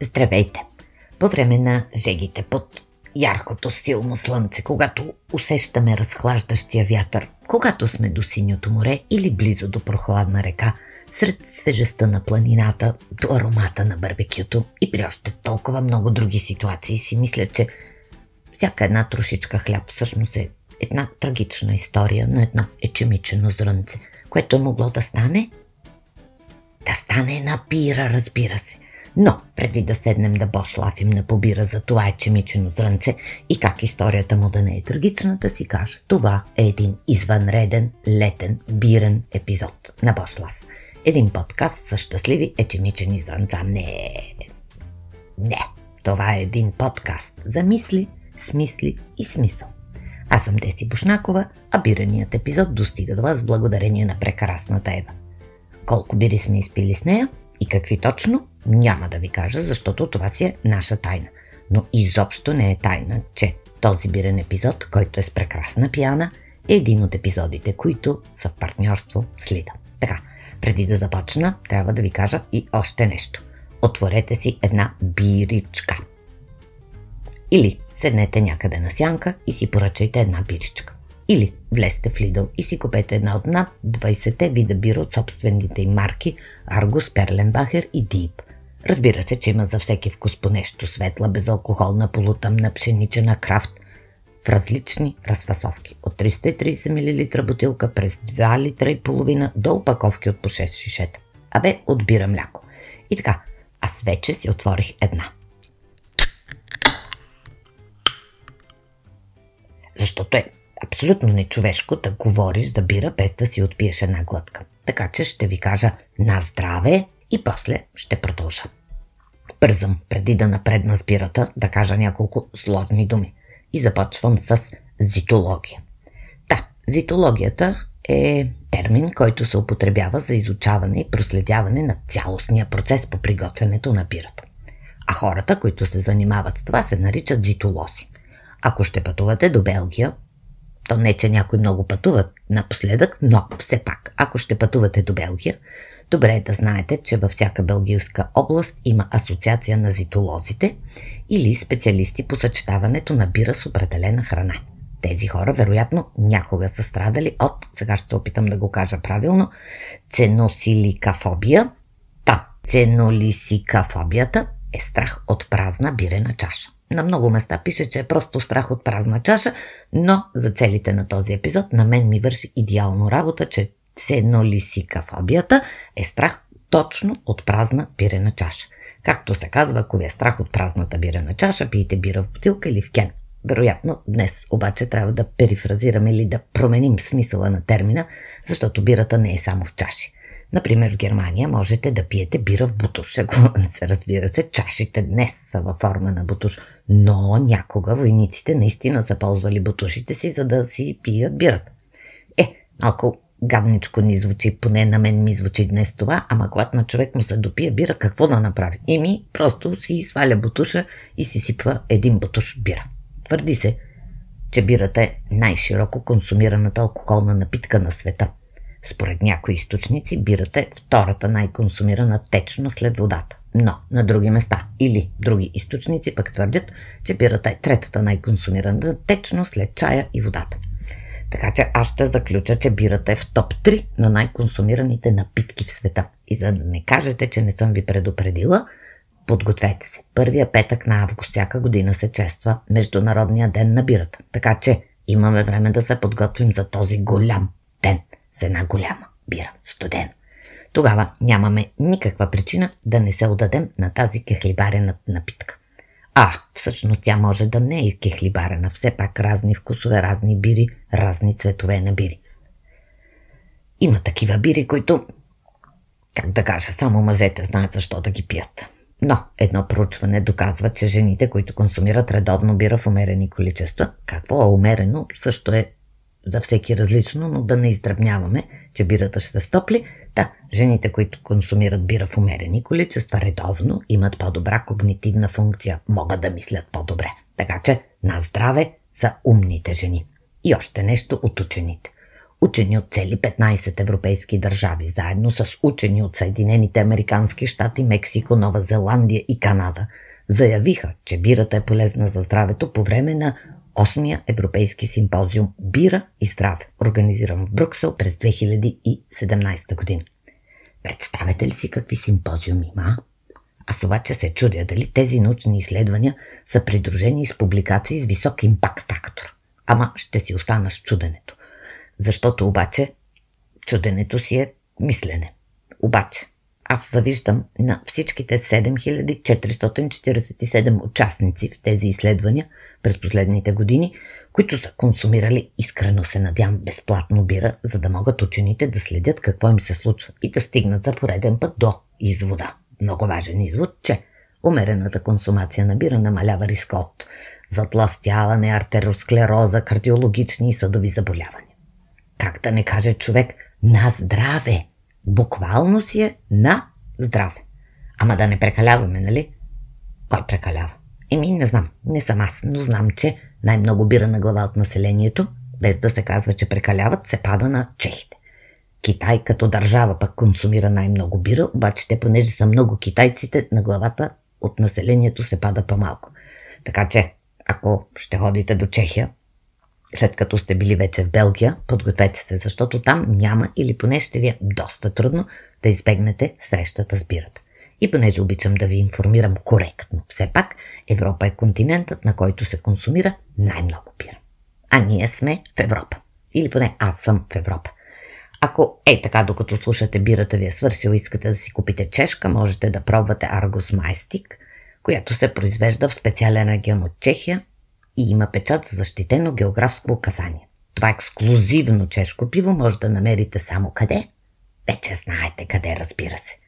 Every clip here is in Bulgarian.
Здравейте! По време на жегите под яркото силно слънце, когато усещаме разхлаждащия вятър, когато сме до синьото море или близо до прохладна река, сред свежестта на планината, до аромата на барбекюто и при още толкова много други ситуации си мисля, че всяка една трошичка хляб всъщност е една трагична история на едно ечемичено зрънце, което е могло да стане да стане на пира, разбира се. Но, преди да седнем да бошлафим на побира за това е чемичено зрънце и как историята му да не е трагична, да си кажа. Това е един извънреден, летен, бирен епизод на Бошлав. Един подкаст с щастливи ечемичени зрънца. Не, не, това е един подкаст за мисли, смисли и смисъл. Аз съм Деси Бушнакова, а биреният епизод достига до вас благодарение на прекрасната Ева. Колко бири сме изпили с нея и какви точно, няма да ви кажа, защото това си е наша тайна. Но изобщо не е тайна, че този бирен епизод, който е с прекрасна пиана, е един от епизодите, които са в партньорство с Лида. Така, преди да започна, трябва да ви кажа и още нещо. Отворете си една биричка. Или седнете някъде на сянка и си поръчайте една биричка. Или влезте в Lidl и си купете една от над 20 вида бира от собствените им марки Аргус, Перленбахер и Дип. Разбира се, че има за всеки вкус по нещо светла, безалкохолна, полутъмна, пшеничена, крафт в различни разфасовки. От 330 мл бутилка през 2 литра и половина до опаковки от по 6 шишета. Абе, отбира мляко. И така, аз вече си отворих една. Защото е абсолютно нечовешко да говориш за бира без да си отпиеш една глътка. Така че ще ви кажа на здраве и после ще продължа. Бързам, преди да напредна с бирата, да кажа няколко сложни думи. И започвам с зитология. Да, зитологията е термин, който се употребява за изучаване и проследяване на цялостния процес по приготвянето на бирата. А хората, които се занимават с това, се наричат зитолози. Ако ще пътувате до Белгия, то не, че някой много пътуват напоследък, но все пак, ако ще пътувате до Белгия, добре е да знаете, че във всяка белгийска област има асоциация на зитолозите или специалисти по съчетаването на бира с определена храна. Тези хора, вероятно, някога са страдали от, сега ще се опитам да го кажа правилно, ценосиликафобия. Та, ценолисикафобията е страх от празна бирена чаша. На много места пише, че е просто страх от празна чаша, но за целите на този епизод на мен ми върши идеално работа, че ценолисикафобията е страх точно от празна бирена чаша. Както се казва, ако ви е страх от празната бирена чаша, пиете бира в бутилка или в кен. Вероятно, днес обаче трябва да перифразираме или да променим смисъла на термина, защото бирата не е само в чаши. Например, в Германия можете да пиете бира в бутуш. Ако се разбира се, чашите днес са във форма на бутуш, но някога войниците наистина са ползвали бутушите си, за да си пият бирата. Е, малко гадничко ни звучи, поне на мен ми звучи днес това, ама когато на човек му се допие бира, какво да направи? И ми просто си сваля бутуша и си сипва един бутуш бира. Твърди се, че бирата е най-широко консумираната алкохолна напитка на света. Според някои източници, бирата е втората най-консумирана течно след водата. Но на други места или други източници пък твърдят, че бирата е третата най-консумирана течно след чая и водата. Така че аз ще заключа, че бирата е в топ 3 на най-консумираните напитки в света. И за да не кажете, че не съм ви предупредила, подгответе се. Първия петък на август всяка година се чества Международния ден на бирата. Така че имаме време да се подготвим за този голям ден с една голяма бира, студена. Тогава нямаме никаква причина да не се отдадем на тази кехлибарена напитка. А, всъщност тя може да не е кехлибарена, все пак разни вкусове, разни бири, разни цветове на бири. Има такива бири, които, как да кажа, само мъжете знаят защо да ги пият. Но едно проучване доказва, че жените, които консумират редовно бира в умерени количества, какво е умерено, също е за всеки различно, но да не издръбняваме, че бирата ще стопли. Да, жените, които консумират бира в умерени количества редовно, имат по-добра когнитивна функция, могат да мислят по-добре. Така че на здраве за умните жени. И още нещо от учените. Учени от цели 15 европейски държави, заедно с учени от Съединените Американски щати, Мексико, Нова Зеландия и Канада, заявиха, че бирата е полезна за здравето по време на 8-я европейски симпозиум Бира и здраве, организиран в Брюксел през 2017 година. Представете ли си какви симпозиуми има? Аз обаче се чудя дали тези научни изследвания са придружени с публикации с висок импакт фактор. Ама ще си остана с чуденето. Защото обаче чуденето си е мислене. Обаче, аз завиждам на всичките 7447 участници в тези изследвания през последните години, които са консумирали искрено се надявам безплатно бира, за да могат учените да следят какво им се случва и да стигнат за пореден път до извода. Много важен извод, че умерената консумация на бира намалява риска от затластяване, артеросклероза, кардиологични и съдови заболявания. Как да не каже човек на здраве? Буквално си е на здраве. Ама да не прекаляваме, нали? Кой прекалява? Еми, не знам. Не съм аз, но знам, че най-много бира на глава от населението, без да се казва, че прекаляват, се пада на чехите. Китай като държава пък консумира най-много бира, обаче те, понеже са много китайците, на главата от населението се пада по-малко. Така че, ако ще ходите до Чехия, след като сте били вече в Белгия, подгответе се, защото там няма или поне ще ви е доста трудно да избегнете срещата с бирата. И понеже обичам да ви информирам коректно, все пак Европа е континентът, на който се консумира най-много бира. А ние сме в Европа. Или поне аз съм в Европа. Ако е така, докато слушате бирата ви е свършила, искате да си купите чешка, можете да пробвате Argus Maestic, която се произвежда в специален регион от Чехия и има печат за защитено географско указание. Това ексклюзивно чешко пиво може да намерите само къде? Вече знаете къде, разбира се.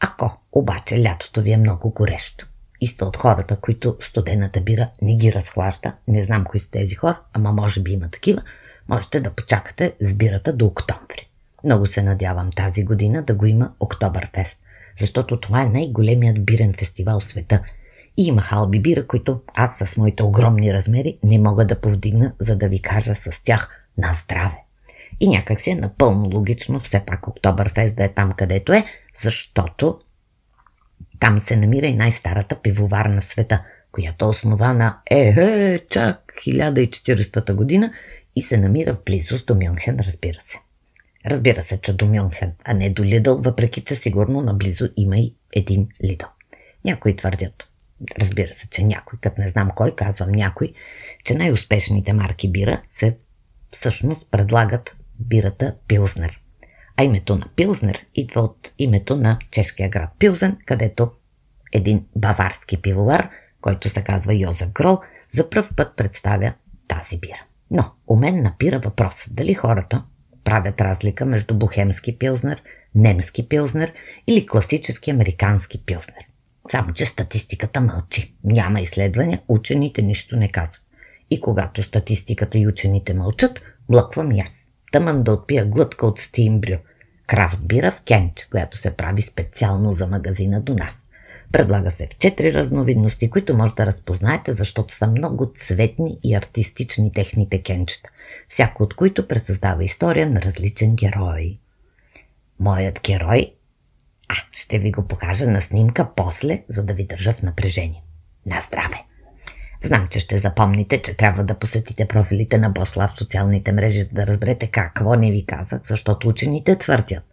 Ако обаче лятото ви е много горещо и сте от хората, които студената бира не ги разхлажда, не знам кои са тези хора, ама може би има такива, можете да почакате с бирата до октомври. Много се надявам тази година да го има Октобърфест, защото това е най-големият бирен фестивал в света – и има халби бира, които аз с моите огромни размери не мога да повдигна, за да ви кажа с тях на здраве. И някак си е напълно логично все пак Октобърфест да е там където е, защото там се намира и най-старата пивоварна в света, която е основана е, е чак 1400 година и се намира в близост до Мюнхен, разбира се. Разбира се, че до Мюнхен, а не до Лидъл, въпреки че сигурно наблизо има и един Лидъл. Някои твърдят разбира се, че някой, като не знам кой, казвам някой, че най-успешните марки бира се всъщност предлагат бирата Пилзнер. А името на Пилзнер идва от името на чешкия град Пилзен, където един баварски пивовар, който се казва Йозеф Грол, за пръв път представя тази бира. Но у мен напира въпрос дали хората правят разлика между бухемски пилзнер, немски пилзнер или класически американски пилзнер. Само, че статистиката мълчи. Няма изследвания, учените нищо не казват. И когато статистиката и учените мълчат, блъквам и аз. Тъмън да отпия глътка от стимбрю. Крафт бира в кенч, която се прави специално за магазина до нас. Предлага се в четири разновидности, които може да разпознаете, защото са много цветни и артистични техните кенчета, всяко от които пресъздава история на различен герой. Моят герой ще ви го покажа на снимка после, за да ви държа в напрежение. На здраве! Знам, че ще запомните, че трябва да посетите профилите на Босла в социалните мрежи, за да разберете какво не ви казах, защото учените твърдят,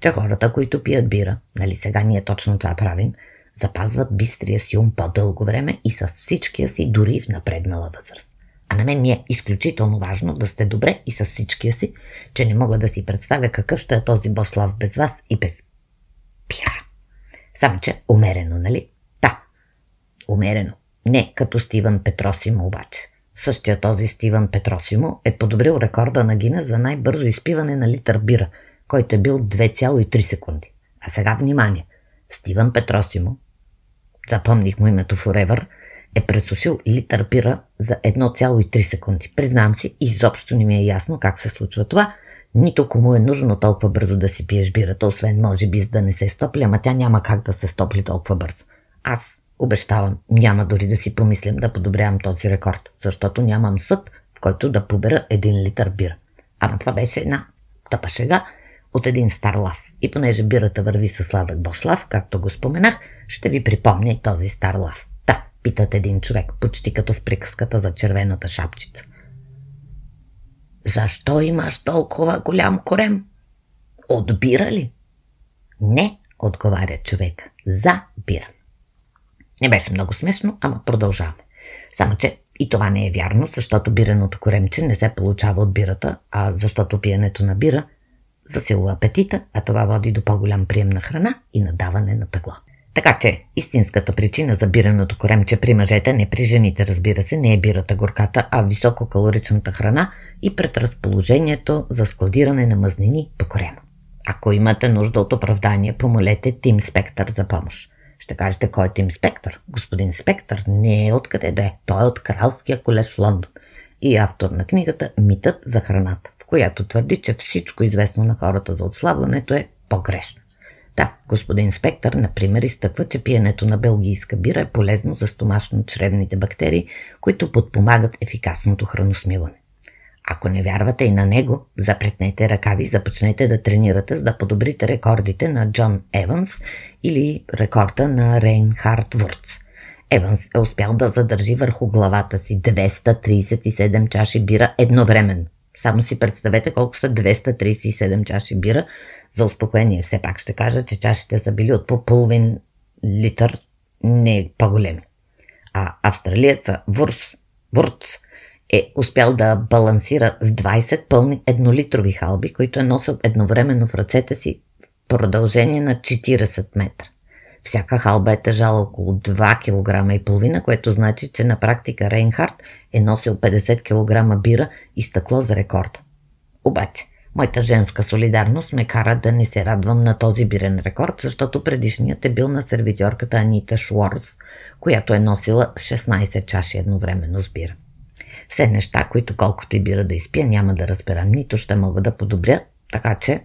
че хората, които пият бира, нали сега ние точно това правим, запазват бистрия си ум по-дълго време и с всичкия си, дори в напреднала възраст. А на мен ми е изключително важно да сте добре и с всичкия си, че не мога да си представя какъв ще е този Бослав без вас и без. Само, че умерено, нали? Да, умерено. Не като Стивън Петросимо обаче. Същия този Стивън Петросимо е подобрил рекорда на Гина за най-бързо изпиване на литър бира, който е бил 2,3 секунди. А сега внимание. Стивън Петросимо, запомних му името Forever, е пресушил литър бира за 1,3 секунди. Признавам си, изобщо не ми е ясно как се случва това – нито кому е нужно толкова бързо да си пиеш бирата, освен може би за да не се стопли, ама тя няма как да се стопли толкова бързо. Аз обещавам, няма дори да си помислям да подобрявам този рекорд, защото нямам съд, в който да побера един литър бира. Ама това беше една тъпа шега от един стар лав. И понеже бирата върви със сладък бошлав, както го споменах, ще ви припомня и този стар лав. Та, питат един човек, почти като в приказката за червената шапчица. Защо имаш толкова голям корем? От бира ли? Не, отговаря човек. За бира. Не беше много смешно, ама продължаваме. Само, че и това не е вярно, защото биреното коремче не се получава от бирата, а защото пиенето на бира засилва апетита, а това води до по-голям прием на храна и надаване на тегло. Така че истинската причина за бираното коремче при мъжете, не при жените разбира се, не е бирата горката, а висококалоричната храна и предразположението за складиране на мазнини по корема. Ако имате нужда от оправдание, помолете Тим Спектър за помощ. Ще кажете, кой е Тим Спектър? Господин Спектър не е откъде да е. Той е от Кралския колеж в Лондон и автор на книгата Митът за храната, в която твърди, че всичко известно на хората за отслабването е погрешно. Да, господин Спектър, например, изтъква, че пиенето на белгийска бира е полезно за стомашно-чревните бактерии, които подпомагат ефикасното храносмиване. Ако не вярвате и на него, запретнете ръкави, започнете да тренирате, за да подобрите рекордите на Джон Еванс или рекорда на Рейнхард Вурц. Еванс е успял да задържи върху главата си 237 чаши бира едновременно. Само си представете колко са 237 чаши бира. За успокоение все пак ще кажа, че чашите са били от по половин литър, не по-големи. А австралиеца Вурс, Вурц е успял да балансира с 20 пълни еднолитрови халби, които е носил едновременно в ръцете си в продължение на 40 метра. Всяка халба е тежала около 2 кг и половина, което значи, че на практика Рейнхард е носил 50 кг бира и стъкло за рекорд. Обаче, моята женска солидарност ме кара да не се радвам на този бирен рекорд, защото предишният е бил на сервитьорката Анита Шуорс, която е носила 16 чаши едновременно с бира. Все неща, които колкото и бира да изпия, няма да разберам, нито ще мога да подобря, така че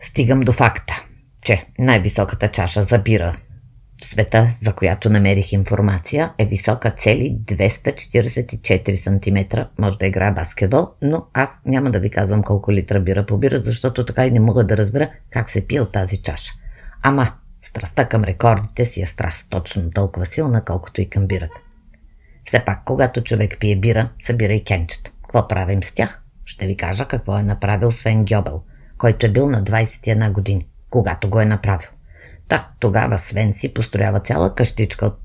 стигам до факта, че най-високата чаша за бира в света, за която намерих информация, е висока цели 244 см. Може да играе баскетбол, но аз няма да ви казвам колко литра бира побира, защото така и не мога да разбера как се пие от тази чаша. Ама, страстта към рекордите си е страст точно толкова силна, колкото и към бирата. Все пак, когато човек пие бира, събира и кенчета. Какво правим с тях? Ще ви кажа какво е направил Свен Гьобел, който е бил на 21 години, когато го е направил. Так, тогава Свен си построява цяла къщичка от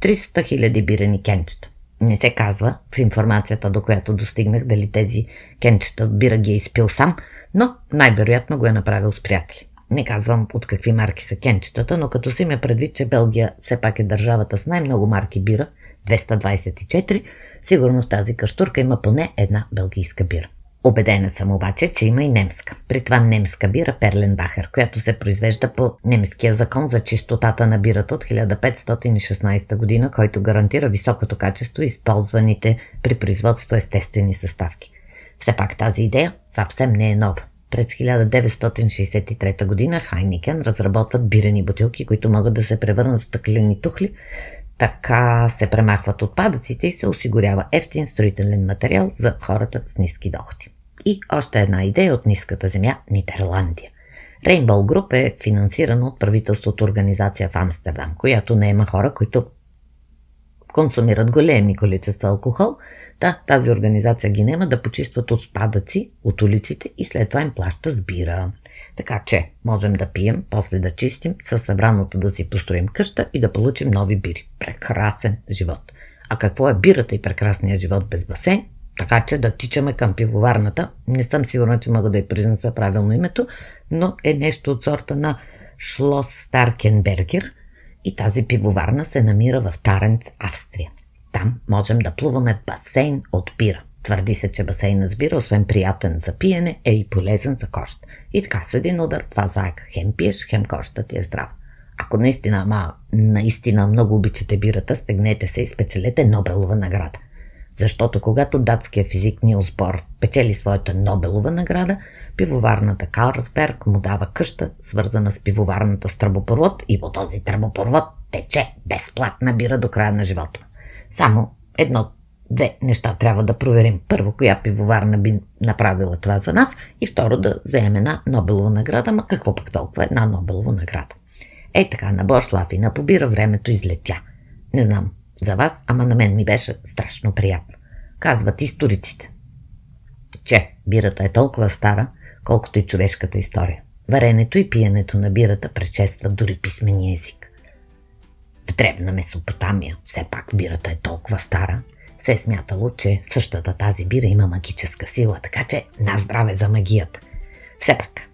300 000 бирени кенчета. Не се казва в информацията, до която достигнах, дали тези кенчета от бира ги е изпил сам, но най-вероятно го е направил с приятели. Не казвам от какви марки са кенчетата, но като си ме предвид, че Белгия все пак е държавата с най-много марки бира, 224, сигурно в тази каштурка има поне една белгийска бира. Обедена съм обаче, че има и немска. При това немска бира Перленбахер, която се произвежда по немския закон за чистотата на бирата от 1516 година, който гарантира високото качество използваните при производство естествени съставки. Все пак тази идея съвсем не е нова. През 1963 година Хайникен разработват бирени бутилки, които могат да се превърнат в стъклени тухли така се премахват отпадъците и се осигурява ефтин строителен материал за хората с ниски доходи. И още една идея от ниската земя – Нидерландия. Rainbow Group е финансирана от правителството организация в Амстердам, която не има хора, които консумират големи количества алкохол, да, тази организация ги нема да почистват отпадъци от улиците и след това им плаща с бира. Така че можем да пием, после да чистим, със събраното да си построим къща и да получим нови бири. Прекрасен живот. А какво е бирата и прекрасният живот без басейн? Така че да тичаме към пивоварната. Не съм сигурна, че мога да й произнеса правилно името, но е нещо от сорта на Шлос Старкенбергер и тази пивоварна се намира в Таренц, Австрия. Там можем да плуваме басейн от бира. Твърди се, че басейна с бира, освен приятен за пиене, е и полезен за кощ. И така с един удар, два заека. Хем пиеш, хем кощата ти е здрав. Ако наистина, ама наистина много обичате бирата, стегнете се и спечелете Нобелова награда. Защото когато датския физик Нилс Бор печели своята Нобелова награда, пивоварната Карлсберг му дава къща, свързана с пивоварната с тръбопровод и по този тръбопровод тече безплатна бира до края на живота. Само едно две неща трябва да проверим. Първо, коя пивоварна би направила това за нас и второ, да вземем една Нобелова награда. Ма какво пък толкова една Нобелова награда? Ей така, на Бошлав и на побира времето излетя. Не знам за вас, ама на мен ми беше страшно приятно. Казват историците, че бирата е толкова стара, колкото и човешката история. Варенето и пиенето на бирата предшестват дори писмения език. В древна Месопотамия, все пак бирата е толкова стара, се е смятало, че същата тази бира има магическа сила, така че на здраве за магията. Все пак,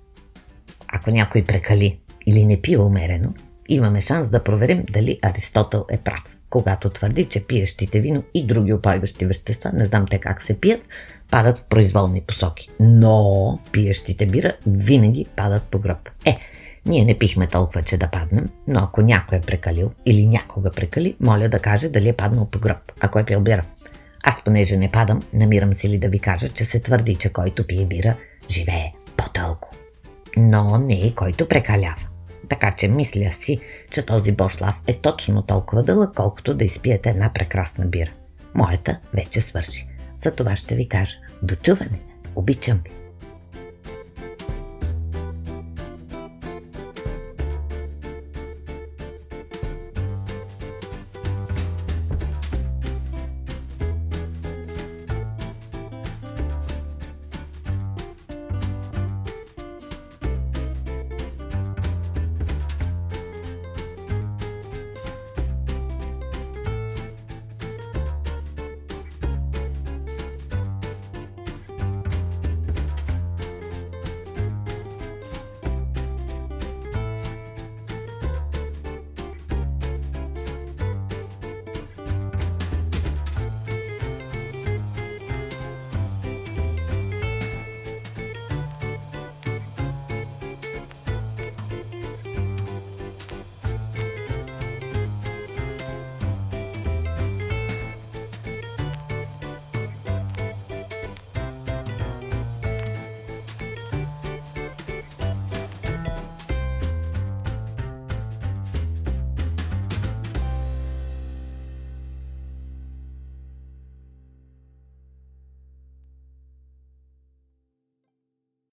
ако някой прекали или не пие умерено, имаме шанс да проверим дали Аристотел е прав, когато твърди, че пиещите вино и други опайващи вещества, не знам те как се пият, падат в произволни посоки. Но пиещите бира винаги падат по гръб. Е, ние не пихме толкова, че да паднем, но ако някой е прекалил или някога прекали, моля да каже дали е паднал по гръб, ако е пил бира. Аз, понеже не падам, намирам си ли да ви кажа, че се твърди, че който пие бира, живее по-дълго. Но не и който прекалява. Така че мисля си, че този бошлав е точно толкова дълъг, колкото да изпиете една прекрасна бира. Моята вече свърши. За това ще ви кажа. Дочуване! Обичам ви!